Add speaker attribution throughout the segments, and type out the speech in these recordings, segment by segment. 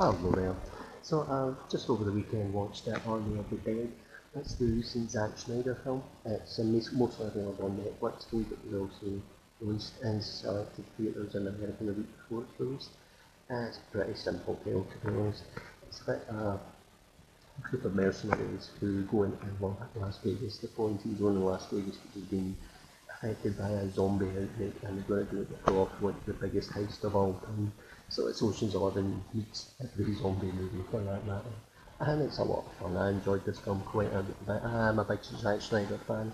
Speaker 1: Hello there. So, uh, just over the weekend watched that Army of the Dead. That's the recent Zack Snyder film. It's mostly available on Netflix, but it was also released in selected theatres in America the week before it's released. It's a pretty simple tale to be honest. It's about a group of mercenaries who go into Las Vegas, the quarantine zone in Las Vegas, which has been affected by a zombie outbreak, and they're going to do off one of the biggest heist of all time. So it's Ocean's Eleven meets every zombie movie for that matter. And it's a lot of fun. I enjoyed this film quite a bit. I'm a big Zack Snyder fan,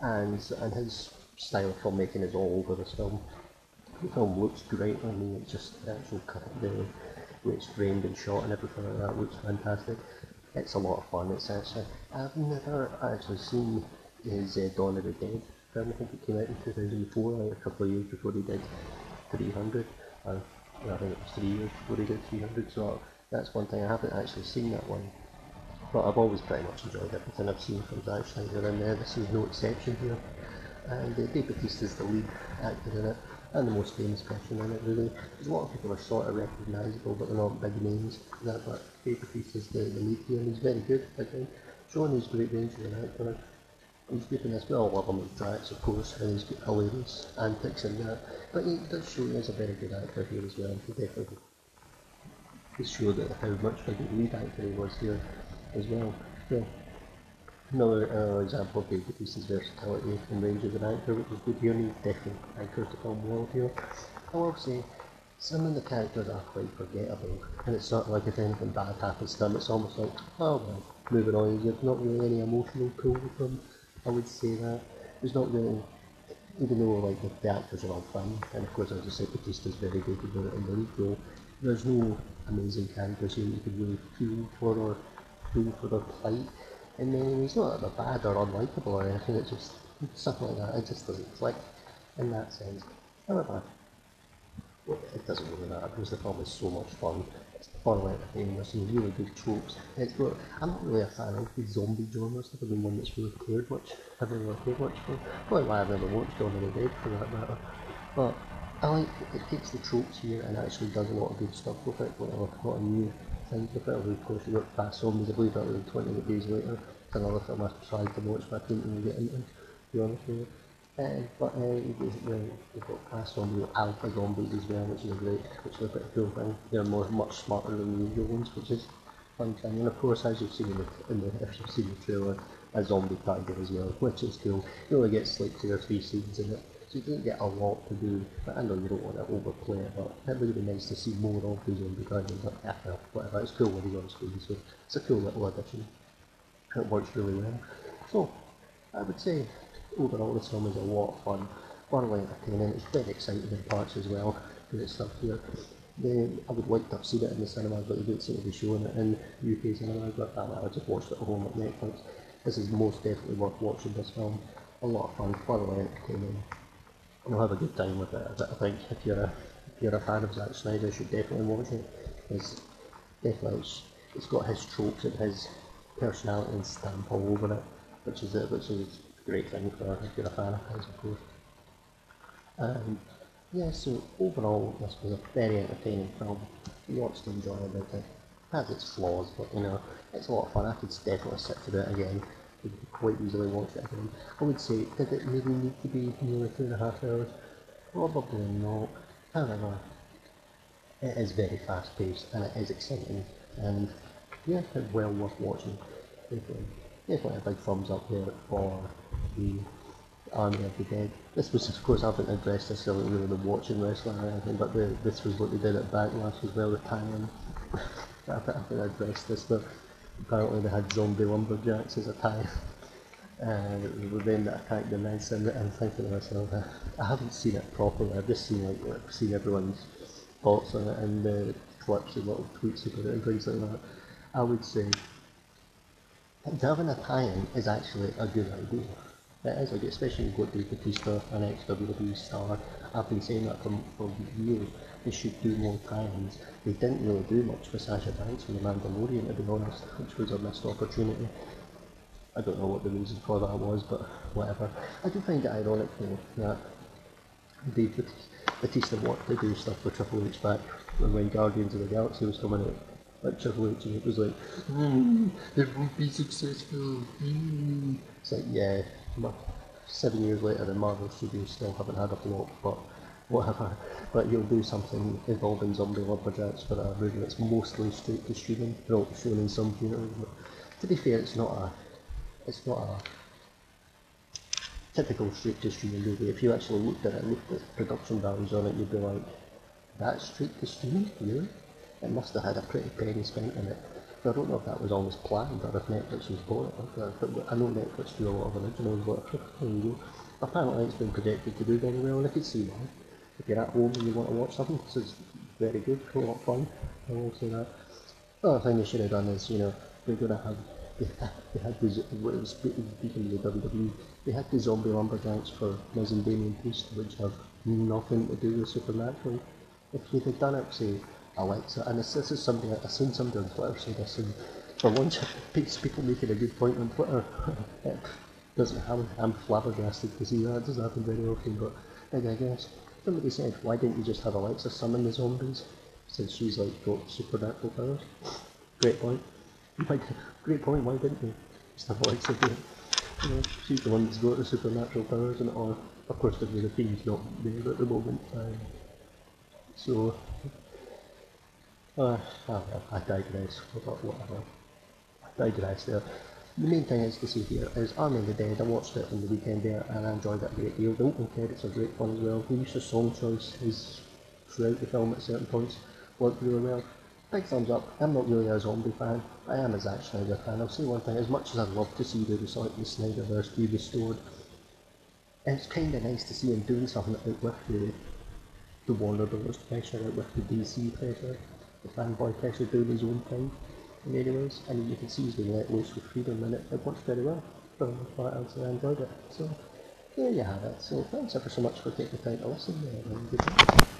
Speaker 1: and and his style of filmmaking is all over this film. The film looks great. I mean, it's just the actual cut, the way it's framed and shot and everything like that looks fantastic. It's a lot of fun. It's actually I've never actually seen his uh, Dawn of the Dead film. I think it came out in 2004, like a couple of years before he did 300. Or, I think it was three years before he did 300, so that's one thing I haven't actually seen that one. But I've always pretty much enjoyed everything I've seen from Zack Snyder in there. This is no exception here. And uh, Dave is the lead actor in it, and the most famous person in it, really. There's a lot of people are sort of recognisable, but they're not big names. That, but Dave Bautista is the, the lead here, and he's very good, again. Showing his great range as an actor. He's good in this, we all love him with Drax, of course, and he's hilarious antics in that. But he does show he is a very good actor here as well. He definitely does show that how much of a good lead actor he was here as well. Yeah. Another example of Dave Bautista's versatility and range as an actor, which is good here, and he definitely anchors the film well here. I will say, some of the characters are quite forgettable, and it's not like if anything bad happens to them, it's almost like, oh well, moving on, there's not really any emotional pull with them. I would say that. There's not really, even though like the, the actors are all fun, and of course as I said, Bautista's very good in the, in the lead role, there's no amazing characters here you could really feel for or feel for their plight. And then he's not like bad or unlikable or anything, it's just something like that, it just doesn't click in that sense. However, it doesn't really matter because the film is so much fun entertaining. There's some really good tropes. It's got, I'm not really a fan of the zombie genre. It's never been one that's really cared much. I've never really cared much for. Probably why I've never watched Dawn of the Dead for that matter. But I like it takes the tropes here and actually does a lot of good stuff with it. Like a lot of new things with it. Of course, got Fast Zombies. I believe that was 28 Days Later. It's another film I tried to watch, but I couldn't really get into. To be honest with you. Uh, but uh, basically, you've got alpha zombies as well, which is great, which is a pretty cool thing. They're more, much smarter than the usual ones, which is fun thing. And of course, as you've seen in the, in the if you've seen the trailer, a zombie tiger as well, which is cool. You only get like two or three scenes in it, so you don't get a lot to do. But I know you don't want to overplay it, but it would be nice to see more of the zombie tiger. But yeah, whatever, it's cool when he's on screen, so it's a cool little addition. It works really well. So, I would say overall this film is a lot of fun, thoroughly entertaining, it's very exciting in parts as well, because it's stuff here. The, I would like to have seen it in the cinema, but they don't seem to be showing it in UK cinemas, but I just watched it at home at Netflix. This is most definitely worth watching this film. A lot of fun, thoroughly entertaining. You'll have a good time with it. I think if you're a, if you're a fan of Zack Snyder, you should definitely watch it. It's definitely it's, it's got his tropes and his personality and stamp all over it, which is it, which is great thing for if you're a fan of his, of course. Um, yeah, so overall, this was a very entertaining film. Lots to enjoy about it. Has its flaws, but you know, it's a lot of fun. I could definitely sit through it again. You could quite easily watch it again. I would say, did it maybe need to be nearly two and a half hours? Probably not. However, it is very fast paced and it is exciting and yeah, it's well worth watching. Definitely, definitely a big thumbs up there for the Army of the Dead. This was, of course, I haven't addressed this really, really the watching wrestling or anything, but the, this was what they did at Backlash as well, the tie-in. I haven't addressed this, but apparently they had zombie lumberjacks as a tie. And it was them that attacked the Miz, and I'm thinking to myself, I haven't seen it properly. I've just seen like, like seen everyone's thoughts on it and the clips and little tweets about it and things like that. I would say having a tie-in is actually a good idea. It is, like, especially you've got Dave Bautista, an ex-WWE star. I've been saying that for, for years. They should do more tie-ins. They didn't really do much for Sasha Banks from The Mandalorian, to be honest, which was a missed opportunity. I don't know what the reason for that was, but whatever. I do find it ironic though that Dave Bautista wanted to do stuff for Triple H back when Guardians of the Galaxy was coming out like Triple H, and it was like, mm, it won't be successful. Mm. It's like, yeah, seven years later, the Marvel Studios still haven't had a flop, but whatever. But you'll do something involving zombie lumberjacks for a movie that's mostly straight to streaming, not shown in some theatres. But to be fair, it's not a, it's not a typical straight to streaming movie. If you actually looked at it, looked at production values on it, you'd be like, that's straight to streaming, really? It must have had a pretty penny spent in it. I don't know if that was always planned or if Netflix was bought it I know Netflix do a lot of originals, but. Apparently it's been projected to do very well, and I could see why. If you're at home and you want to watch something, this is very good, a lot of fun, I will say that. Other thing they should have done is, you know, they're going to have, they had, they had this, what was speaking the WWE, they had the zombie lumberjacks for Miz and Damien Priest, which have nothing to do with Supernatural. If you'd have done it, say, Alexa, and this, this is something I've seen somebody on Twitter say this, and for once, people making a good point on Twitter. it doesn't happen. I'm flabbergasted to see that. It doesn't happen very often, but I guess Somebody said, why didn't you just have Alexa summon the zombies? Since she's like got supernatural powers. Great point. Great point, why didn't you? Just have Alexa do it. You know, she's the one that's got the supernatural powers and or of course the, the Fiend's not there at the moment. Um, so uh, oh, I digress. Whatever. I digress there. The main thing is to see here is Army of the Dead. I watched it on the weekend there and I enjoyed it a great deal. The opening credits are great fun as well. The use of song choice is throughout the film at certain points worked really well. Big thumbs up. I'm not really a zombie fan. I am a Zack Snyder fan. I'll say one thing, as much as I'd love to see the, like, the Snyderverse be restored, it's kind of nice to see him doing something out with the, the Warner Bros. pressure, out with the DC pressure the fanboy pressure doing his own thing in many ways, and you can see he's been let loose with freedom, and it, it works very well say I enjoyed it. So there you have it. So thanks ever so much for taking the time to listen, goodbye.